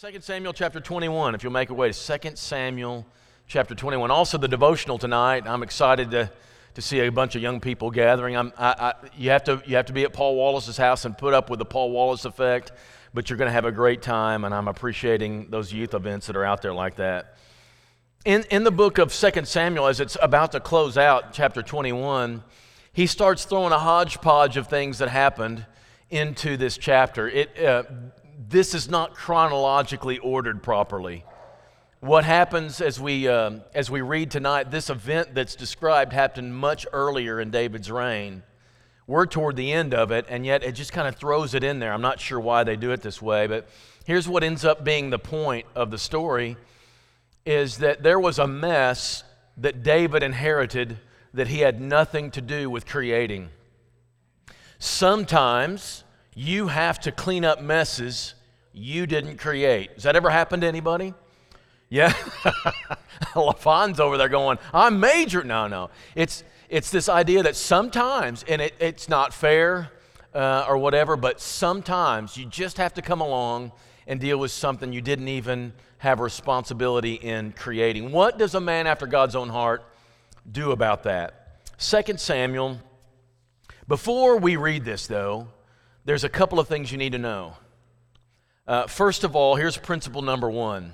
2 Samuel chapter 21, if you'll make your way to 2 Samuel chapter 21. Also, the devotional tonight. I'm excited to, to see a bunch of young people gathering. I'm, I, I, you, have to, you have to be at Paul Wallace's house and put up with the Paul Wallace effect, but you're going to have a great time, and I'm appreciating those youth events that are out there like that. In, in the book of 2 Samuel, as it's about to close out, chapter 21, he starts throwing a hodgepodge of things that happened into this chapter. It, uh, this is not chronologically ordered properly. What happens as we, uh, as we read tonight, this event that's described happened much earlier in David's reign. We're toward the end of it, and yet it just kind of throws it in there. I'm not sure why they do it this way, but here's what ends up being the point of the story is that there was a mess that David inherited that he had nothing to do with creating. Sometimes you have to clean up messes you didn't create. Has that ever happened to anybody? Yeah. LaFon's over there going, I'm major. No, no. It's, it's this idea that sometimes, and it, it's not fair uh, or whatever, but sometimes you just have to come along and deal with something you didn't even have responsibility in creating. What does a man after God's own heart do about that? 2 Samuel. Before we read this, though, there's a couple of things you need to know. Uh, first of all, here's principle number one.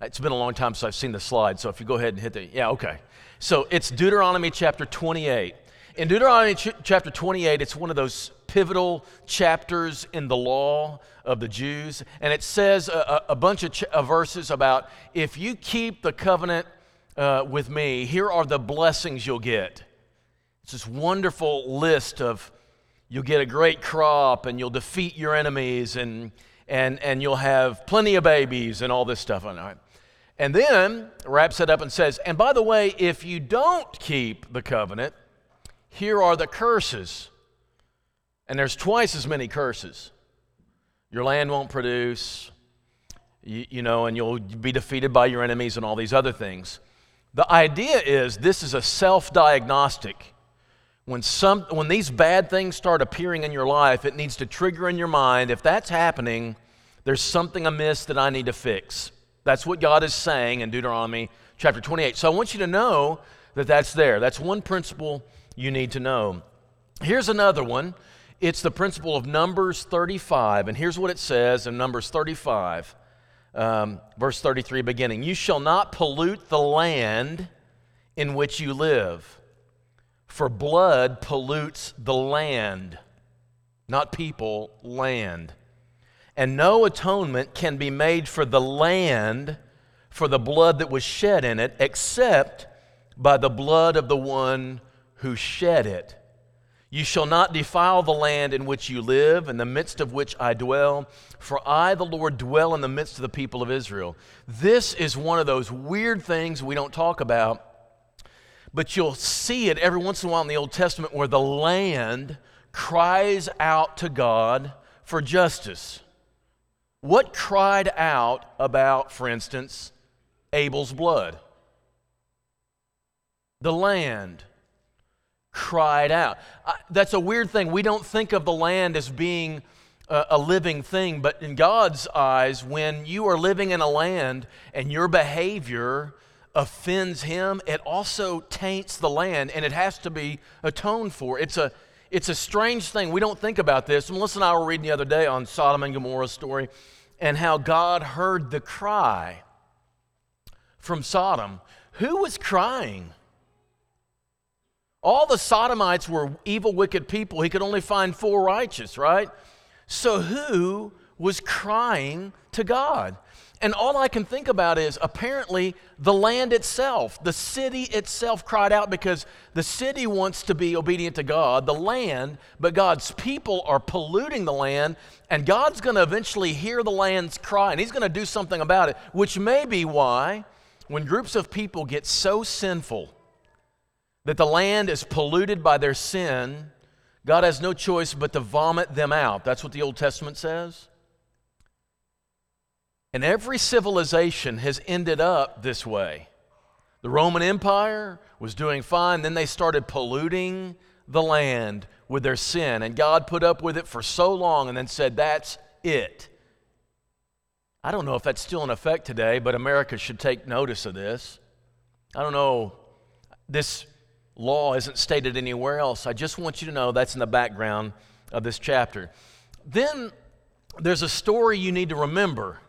It's been a long time since I've seen the slide, so if you go ahead and hit the, yeah, okay. So it's Deuteronomy chapter 28. In Deuteronomy ch- chapter 28, it's one of those pivotal chapters in the law of the Jews, and it says a, a bunch of, ch- of, verses about if you keep the covenant uh, with me, here are the blessings you'll get. It's this wonderful list of you'll get a great crop and you'll defeat your enemies and, and, and you'll have plenty of babies and all this stuff. And then wraps it up and says, and by the way, if you don't keep the covenant, here are the curses. And there's twice as many curses. Your land won't produce, you, you know, and you'll be defeated by your enemies and all these other things. The idea is this is a self diagnostic when, some, when these bad things start appearing in your life, it needs to trigger in your mind if that's happening, there's something amiss that I need to fix. That's what God is saying in Deuteronomy chapter 28. So I want you to know that that's there. That's one principle you need to know. Here's another one it's the principle of Numbers 35. And here's what it says in Numbers 35, um, verse 33, beginning You shall not pollute the land in which you live for blood pollutes the land, not people, land. And no atonement can be made for the land for the blood that was shed in it, except by the blood of the one who shed it. You shall not defile the land in which you live, in the midst of which I dwell, for I, the Lord, dwell in the midst of the people of Israel. This is one of those weird things we don't talk about but you'll see it every once in a while in the Old Testament where the land cries out to God for justice. What cried out about, for instance, Abel's blood? The land cried out. that's a weird thing. We don't think of the land as being a, a living thing, but in God's eyes, when you are living in a land and your behavior offends him, it also taints the land and it has to be atoned for. It's a, it's a strange thing. We don't think about this. Melissa and I were reading the other day on Sodom and Gomorrah's story and how God heard the cry from Sodom. Who was crying? All the Sodomites were evil, wicked people. He could only find four righteous, right? So who was crying to God? And all I can think about is apparently the land itself, the city itself cried out because the city wants to be obedient to God, the land, but God's people are polluting the land, and God's going to eventually hear the land's cry, and He's going to do something about it, which may be why when groups of people get so sinful that the land is polluted by their sin, God has no choice but to vomit them out. That's what the Old Testament says. And every civilization has ended up this way. The Roman Empire was doing fine, then they started polluting the land with their sin, and God put up with it for so long and then said, That's it. I don't know if that's still in effect today, but America should take notice of this. I don't know. This law isn't stated anywhere else. I just want you to know that's in the background of this chapter. Then there's a story you need to remember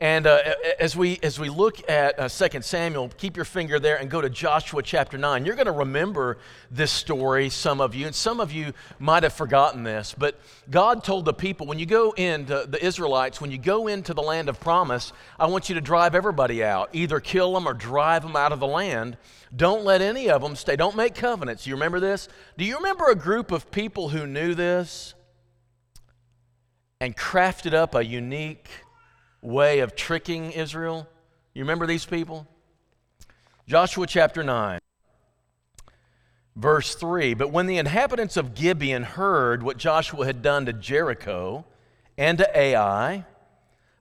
and uh, as, we, as we look at uh, 2 Samuel, keep your finger there and go to Joshua chapter 9. You're going to remember this story, some of you, and some of you might have forgotten this. But God told the people, when you go into the Israelites, when you go into the land of promise, I want you to drive everybody out. Either kill them or drive them out of the land. Don't let any of them stay. Don't make covenants. You remember this? Do you remember a group of people who knew this and crafted up a unique way of tricking Israel. You remember these people? Joshua chapter 9, verse 3. But when the inhabitants of Gibeon heard what Joshua had done to Jericho and to Ai,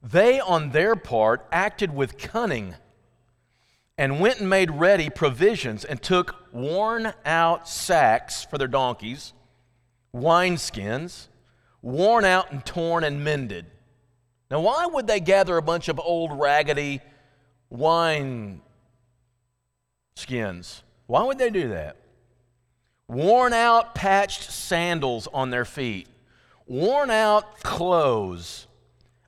they on their part acted with cunning and went and made ready provisions and took worn out sacks for their donkeys, wineskins, worn out and torn and mended now, why would they gather a bunch of old, raggedy wine skins? Why would they do that? Worn out, patched sandals on their feet, worn out clothes.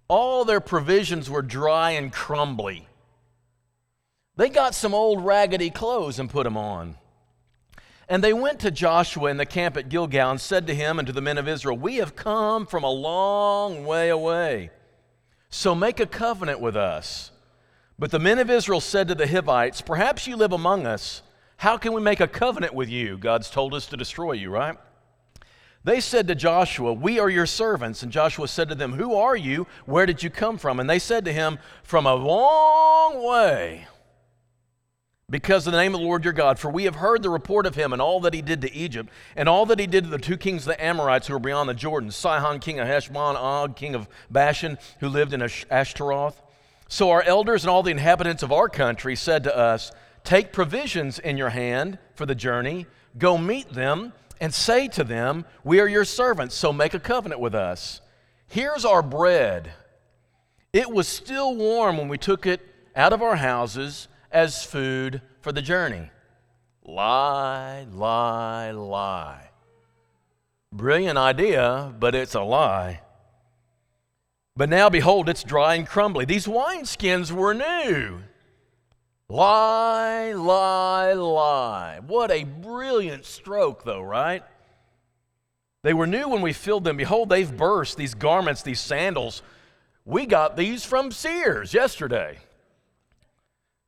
All their provisions were dry and crumbly. They got some old, raggedy clothes and put them on. And they went to Joshua in the camp at Gilgal and said to him and to the men of Israel, We have come from a long way away so make a covenant with us. But the men of Israel said to the Hivites, Perhaps you live among us. How can we make a covenant with you? God's told us to destroy you, right? They said to Joshua, We are your servants. And Joshua said to them, Who are you? Where did you come from? And they said to him, From a long way because of the name of the Lord your God. For we have heard the report of him and all that he did to Egypt, and all that he did to the two kings of the Amorites who were beyond the Jordan Sihon, king of Heshbon, Og, king of Bashan, who lived in Ashtaroth. So our elders and all the inhabitants of our country said to us, Take provisions in your hand for the journey, go meet them, and say to them, We are your servants, so make a covenant with us. Here's our bread. It was still warm when we took it out of our houses as food for the journey. Lie, lie, lie. Brilliant idea, but it's a lie. But now behold, it's dry and crumbly. These wineskins were new. Lie, lie, lie. What a brilliant stroke, though, right? They were new when we filled them. Behold, they've burst, these garments, these sandals. We got these from Sears yesterday.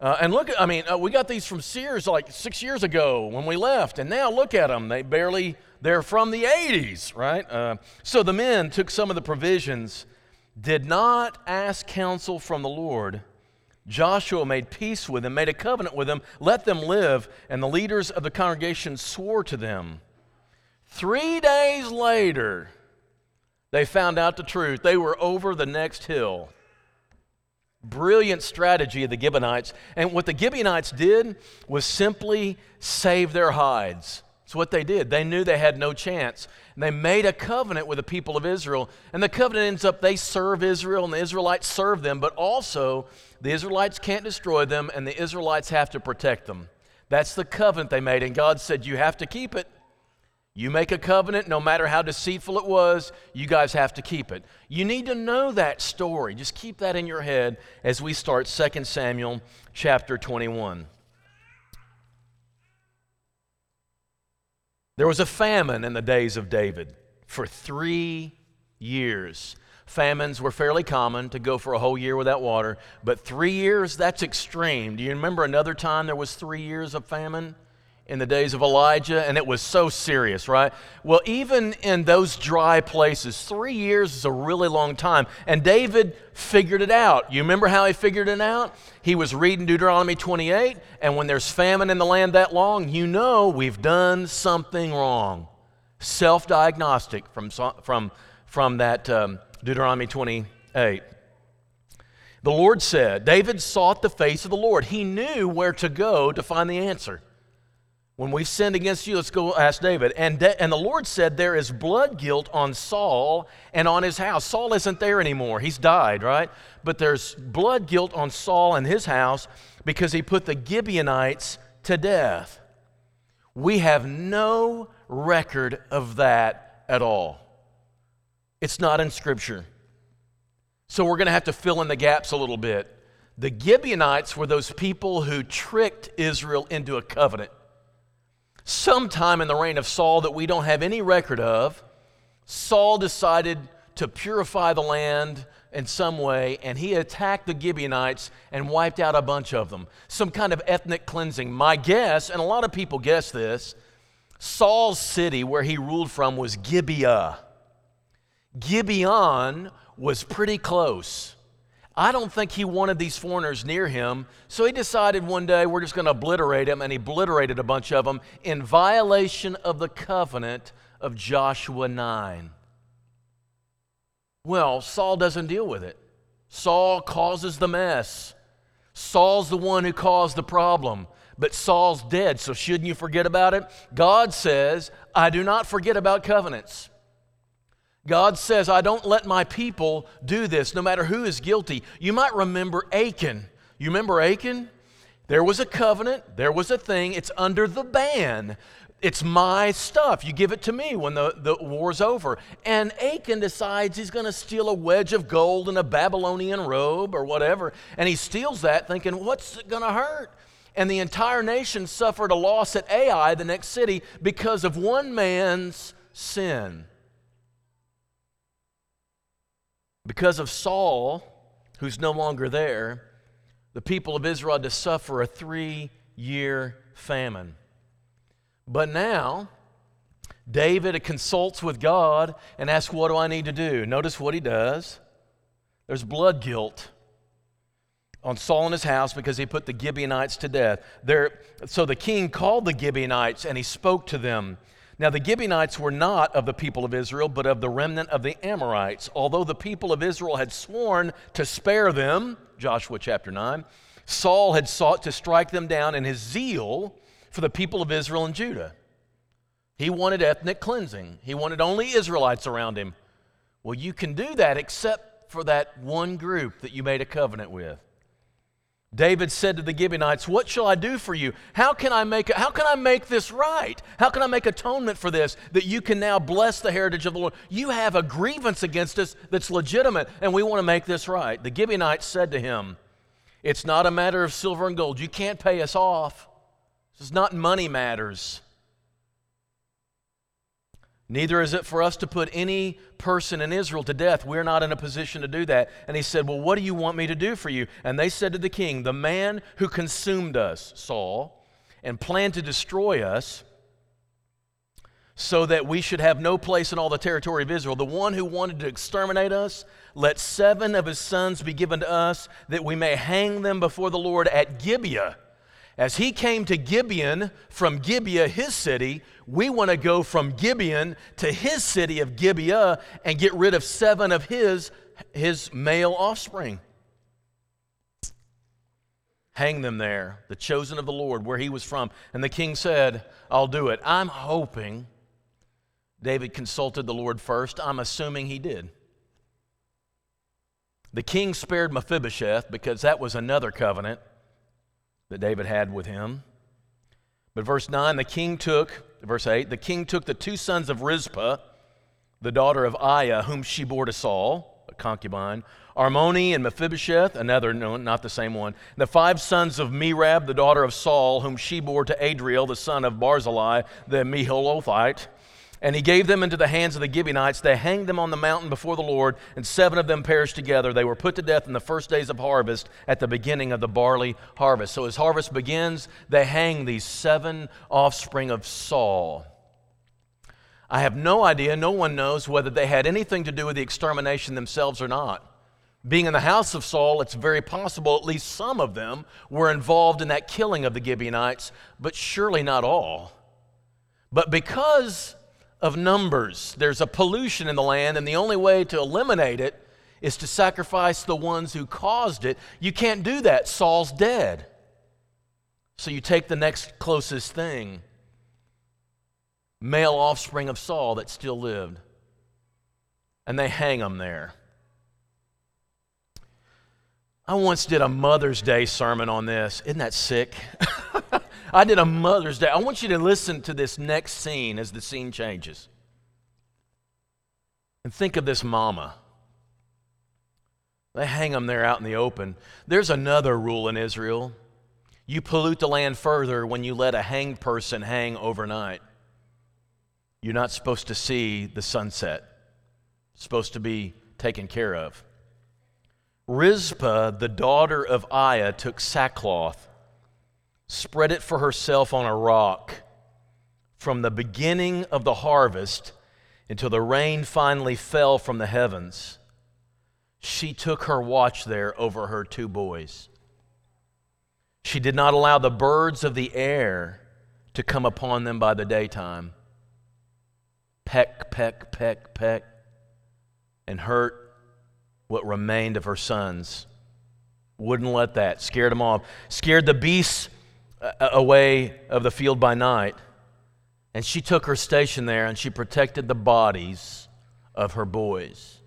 Uh, and look, I mean, uh, we got these from Sears like six years ago when we left, and now look at them. They barely, they're from the 80s, right? Uh, so the men took some of the provisions, did not ask counsel from the Lord. Joshua made peace with them, made a covenant with them, let them live, and the leaders of the congregation swore to them. Three days later, they found out the truth. They were over the next hill. Brilliant strategy of the Gibeonites. And what the Gibeonites did was simply save their hides. It's what they did. They knew they had no chance. And they made a covenant with the people of Israel. And the covenant ends up they serve Israel and the Israelites serve them, but also the Israelites can't destroy them and the Israelites have to protect them. That's the covenant they made. And God said, You have to keep it. You make a covenant, no matter how deceitful it was, you guys have to keep it. You need to know that story. Just keep that in your head as we start 2 Samuel chapter 21. There was a famine in the days of David for three years. Famines were fairly common to go for a whole year without water, but three years, that's extreme. Do you remember another time there was three years of famine? In the days of Elijah, and it was so serious, right? Well, even in those dry places, three years is a really long time. And David figured it out. You remember how he figured it out? He was reading Deuteronomy 28, and when there's famine in the land that long, you know we've done something wrong. Self diagnostic from, from, from that um, Deuteronomy 28. The Lord said, David sought the face of the Lord. He knew where to go to find the answer. When we've sinned against you, let's go ask David. And, and the Lord said, There is blood guilt on Saul and on his house. Saul isn't there anymore. He's died, right? But there's blood guilt on Saul and his house because he put the Gibeonites to death. We have no record of that at all. It's not in Scripture. So we're going to have to fill in the gaps a little bit. The Gibeonites were those people who tricked Israel into a covenant sometime in the reign of Saul that we don't have any record of, Saul decided to purify the land in some way, and he attacked the Gibeonites and wiped out a bunch of them. Some kind of ethnic cleansing. My guess, and a lot of people guess this, Saul's city where he ruled from was Gibeah. Gibeon was pretty close. I don't think he wanted these foreigners near him, so he decided one day we're just going to obliterate them, and he obliterated a bunch of them in violation of the covenant of Joshua 9. Well, Saul doesn't deal with it. Saul causes the mess. Saul's the one who caused the problem, but Saul's dead, so shouldn't you forget about it? God says, I do not forget about covenants. God says, I don't let my people do this, no matter who is guilty. You might remember Achan. You remember Achan? There was a covenant, there was a thing, it's under the ban. It's my stuff. You give it to me when the, the war's over. And Achan decides he's going to steal a wedge of gold and a Babylonian robe or whatever. And he steals that thinking, what's it going to hurt? And the entire nation suffered a loss at Ai, the next city, because of one man's sin. Because of Saul, who's no longer there, the people of Israel had to suffer a three year famine. But now, David consults with God and asks, What do I need to do? Notice what he does. There's blood guilt on Saul and his house because he put the Gibeonites to death. There, so the king called the Gibeonites and he spoke to them. Now, the Gibeonites were not of the people of Israel, but of the remnant of the Amorites. Although the people of Israel had sworn to spare them, Joshua chapter 9, Saul had sought to strike them down in his zeal for the people of Israel and Judah. He wanted ethnic cleansing, he wanted only Israelites around him. Well, you can do that except for that one group that you made a covenant with. David said to the Gibeonites, "What shall I do for you? How can I make how can I make this right? How can I make atonement for this that you can now bless the heritage of the Lord? You have a grievance against us that's legitimate and we want to make this right." The Gibeonites said to him, "It's not a matter of silver and gold. You can't pay us off. This is not money matters. Neither is it for us to put any person in Israel to death. We're not in a position to do that. And he said, Well, what do you want me to do for you? And they said to the king, The man who consumed us, Saul, and planned to destroy us, so that we should have no place in all the territory of Israel, the one who wanted to exterminate us, let seven of his sons be given to us, that we may hang them before the Lord at Gibeah as he came to Gibeon from Gibeah, his city, we want to go from Gibeon to his city of Gibeah and get rid of seven of his, his male offspring. Hang them there, the chosen of the Lord, where he was from. And the king said, I'll do it. I'm hoping David consulted the Lord first. I'm assuming he did. The king spared Mephibosheth because that was another covenant that David had with him. But verse 9, the king took, verse 8, the king took the two sons of Rizpah, the daughter of Aiah, whom she bore to Saul, a concubine, Armoni and Mephibosheth, another, no, not the same one, the five sons of Merab, the daughter of Saul, whom she bore to Adriel, the son of Barzillai, the Meholathite, and he gave them into the hands of the Gibeonites. They hanged them on the mountain before the Lord, and seven of them perished together. They were put to death in the first days of harvest at the beginning of the barley harvest. So as harvest begins, they hang these seven offspring of Saul. I have no idea, no one knows whether they had anything to do with the extermination themselves or not. Being in the house of Saul, it's very possible at least some of them were involved in that killing of the Gibeonites, but surely not all. But because of numbers. There's a pollution in the land, and the only way to eliminate it is to sacrifice the ones who caused it. You can't do that. Saul's dead. So you take the next closest thing. male offspring of Saul that still lived. And they hang them there. I once did a Mother's Day sermon on this. Isn't that sick? I did a Mother's Day. I want you to listen to this next scene as the scene changes. And think of this mama. They hang them there out in the open. There's another rule in Israel. You pollute the land further when you let a hanged person hang overnight. You're not supposed to see the sunset. It's supposed to be taken care of. Rizpah, the daughter of Aiah, took sackcloth, spread it for herself on a rock from the beginning of the harvest until the rain finally fell from the heavens. She took her watch there over her two boys. She did not allow the birds of the air to come upon them by the daytime. Peck, peck, peck, peck, and hurt what remained of her sons. Wouldn't let that. Scared them off. Scared the beasts uh, uh, away of the field by night. And she took her station there and she protected the bodies of her boys.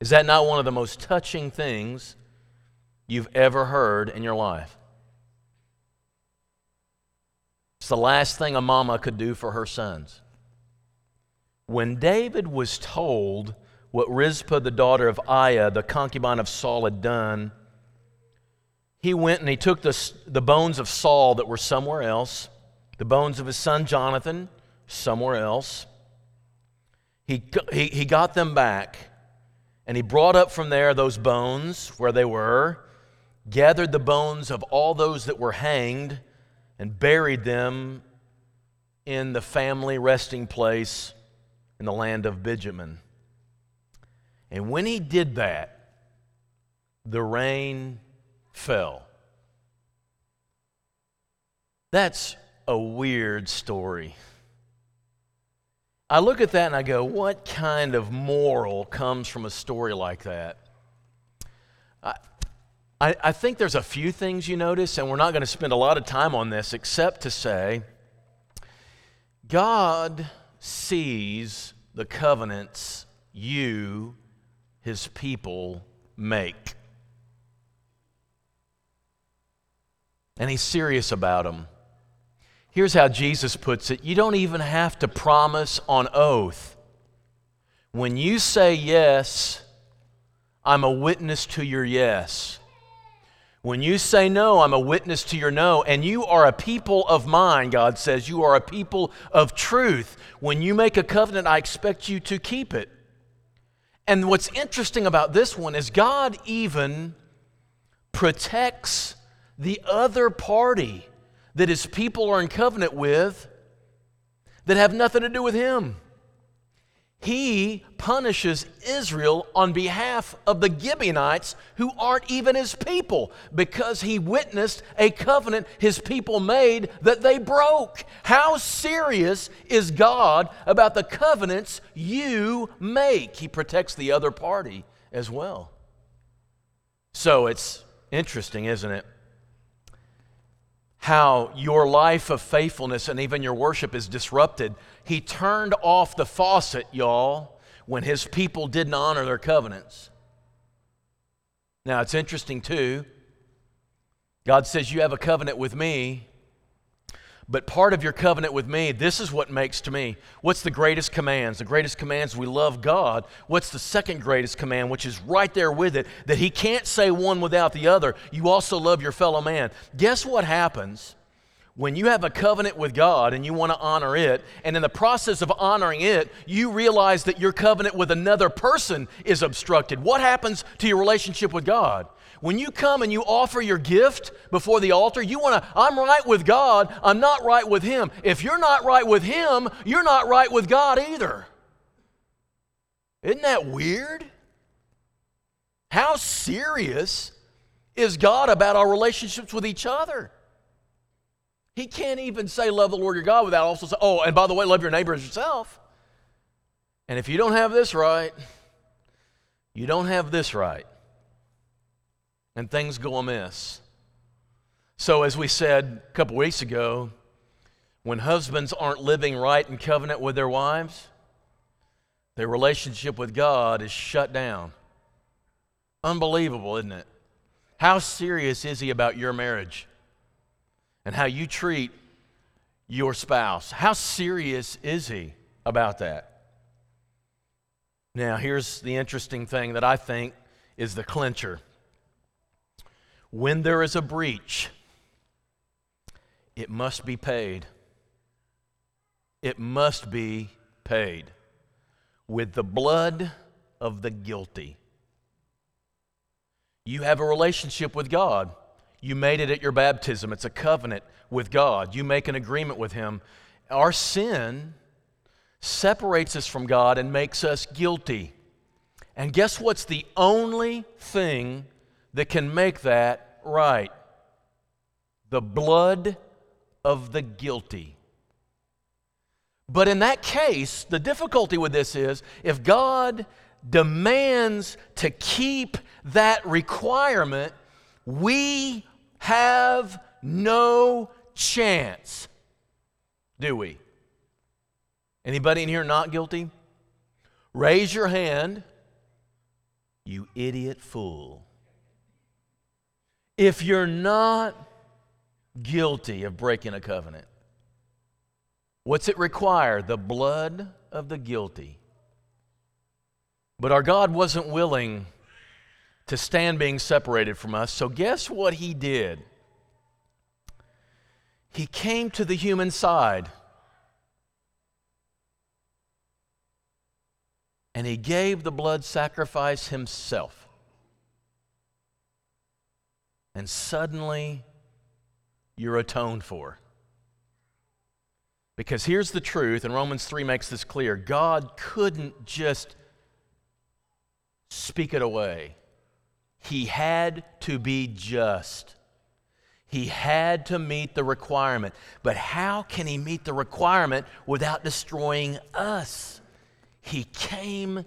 Is that not one of the most touching things you've ever heard in your life? It's the last thing a mama could do for her sons. When David was told what Rizpah, the daughter of Aiah, the concubine of Saul, had done, he went and he took the, the bones of Saul that were somewhere else, the bones of his son Jonathan somewhere else. He, he, he got them back and he brought up from there those bones where they were, gathered the bones of all those that were hanged, and buried them in the family resting place in the land of Benjamin. And when he did that, the rain fell. That's a weird story. I look at that and I go, what kind of moral comes from a story like that? I, I, I think there's a few things you notice, and we're not going to spend a lot of time on this except to say God sees the covenants you, his people, make. And he's serious about them. Here's how Jesus puts it you don't even have to promise on oath. When you say yes, I'm a witness to your yes. When you say no, I'm a witness to your no. And you are a people of mine, God says. You are a people of truth. When you make a covenant, I expect you to keep it. And what's interesting about this one is God even protects the other party that his people are in covenant with that have nothing to do with him. He punishes Israel on behalf of the Gibeonites who aren't even his people because he witnessed a covenant his people made that they broke. How serious is God about the covenants you make? He protects the other party as well. So it's interesting, isn't it? how your life of faithfulness and even your worship is disrupted. He turned off the faucet, y'all, when his people didn't honor their covenants. Now, it's interesting, too. God says, You have a covenant with me, but part of your covenant with me, this is what makes to me. What's the greatest commands? The greatest commands we love God. What's the second greatest command, which is right there with it, that He can't say one without the other? You also love your fellow man. Guess what happens? When you have a covenant with God and you want to honor it, and in the process of honoring it, you realize that your covenant with another person is obstructed, what happens to your relationship with God? When you come and you offer your gift before the altar, you want to, I'm right with God, I'm not right with Him. If you're not right with Him, you're not right with God either. Isn't that weird? How serious is God about our relationships with each other? He can't even say, Love the Lord your God without also saying, Oh, and by the way, love your neighbor as yourself. And if you don't have this right, you don't have this right and things go amiss. So, as we said a couple weeks ago, when husbands aren't living right in covenant with their wives, their relationship with God is shut down. Unbelievable, isn't it? How serious is He about your marriage and how you treat your spouse? How serious is He about that? Now, here's the interesting thing that I think is the clincher. When there is a breach, it must be paid. It must be paid with the blood of the guilty. You have a relationship with God. You made it at your baptism. It's a covenant with God. You make an agreement with Him. Our sin separates us from God and makes us guilty. And guess what's the only thing that can make that right? The blood of the guilty. But in that case, the difficulty with this is if God demands to keep that requirement, we have no chance, do we? Anybody in here not guilty? Raise your hand, you idiot fool. If you're not guilty of breaking a covenant, what's it require? The blood of the guilty. But our God wasn't willing to stand being separated from us, so guess what He did? He came to the human side. and he gave the blood sacrifice himself. And suddenly, you're atoned for. Because here's the truth, and Romans 3 makes this clear God couldn't just speak it away, He had to be just. He had to meet the requirement. But how can He meet the requirement without destroying us? He came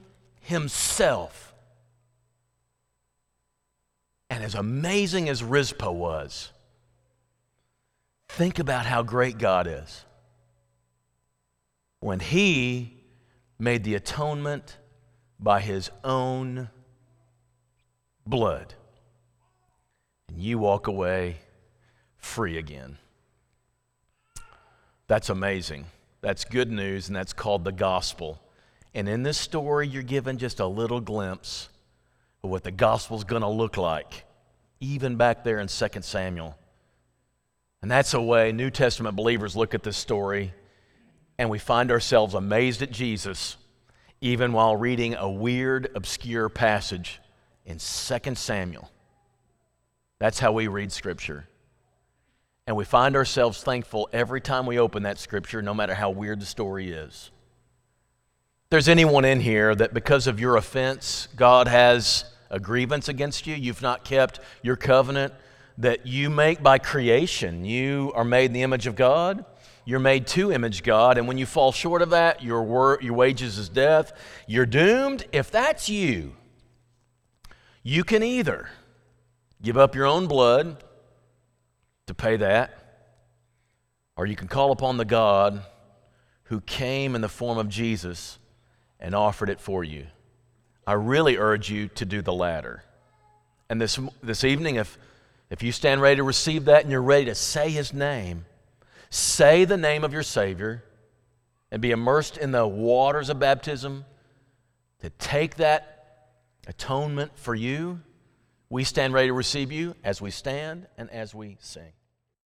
himself. And as amazing as Rizpah was, think about how great God is. When he made the atonement by his own blood, and you walk away free again. That's amazing. That's good news, and that's called the gospel. And in this story, you're given just a little glimpse of what the gospel's going to look like, even back there in 2 Samuel. And that's a way New Testament believers look at this story and we find ourselves amazed at Jesus, even while reading a weird, obscure passage in 2 Samuel. That's how we read Scripture. And we find ourselves thankful every time we open that Scripture, no matter how weird the story is If there's anyone in here that because of your offense, God has a grievance against you, you've not kept your covenant that you make by creation. You are made in the image of God. You're made to image God, and when you fall short of that, your, wor- your wages is death. You're doomed. If that's you, you can either give up your own blood to pay that, or you can call upon the God who came in the form of Jesus and offered it for you. I really urge you to do the latter. And this, this evening, if, if you stand ready to receive that and you're ready to say his name, say the name of your Savior and be immersed in the waters of baptism to take that atonement for you, we stand ready to receive you as we stand and as we sing.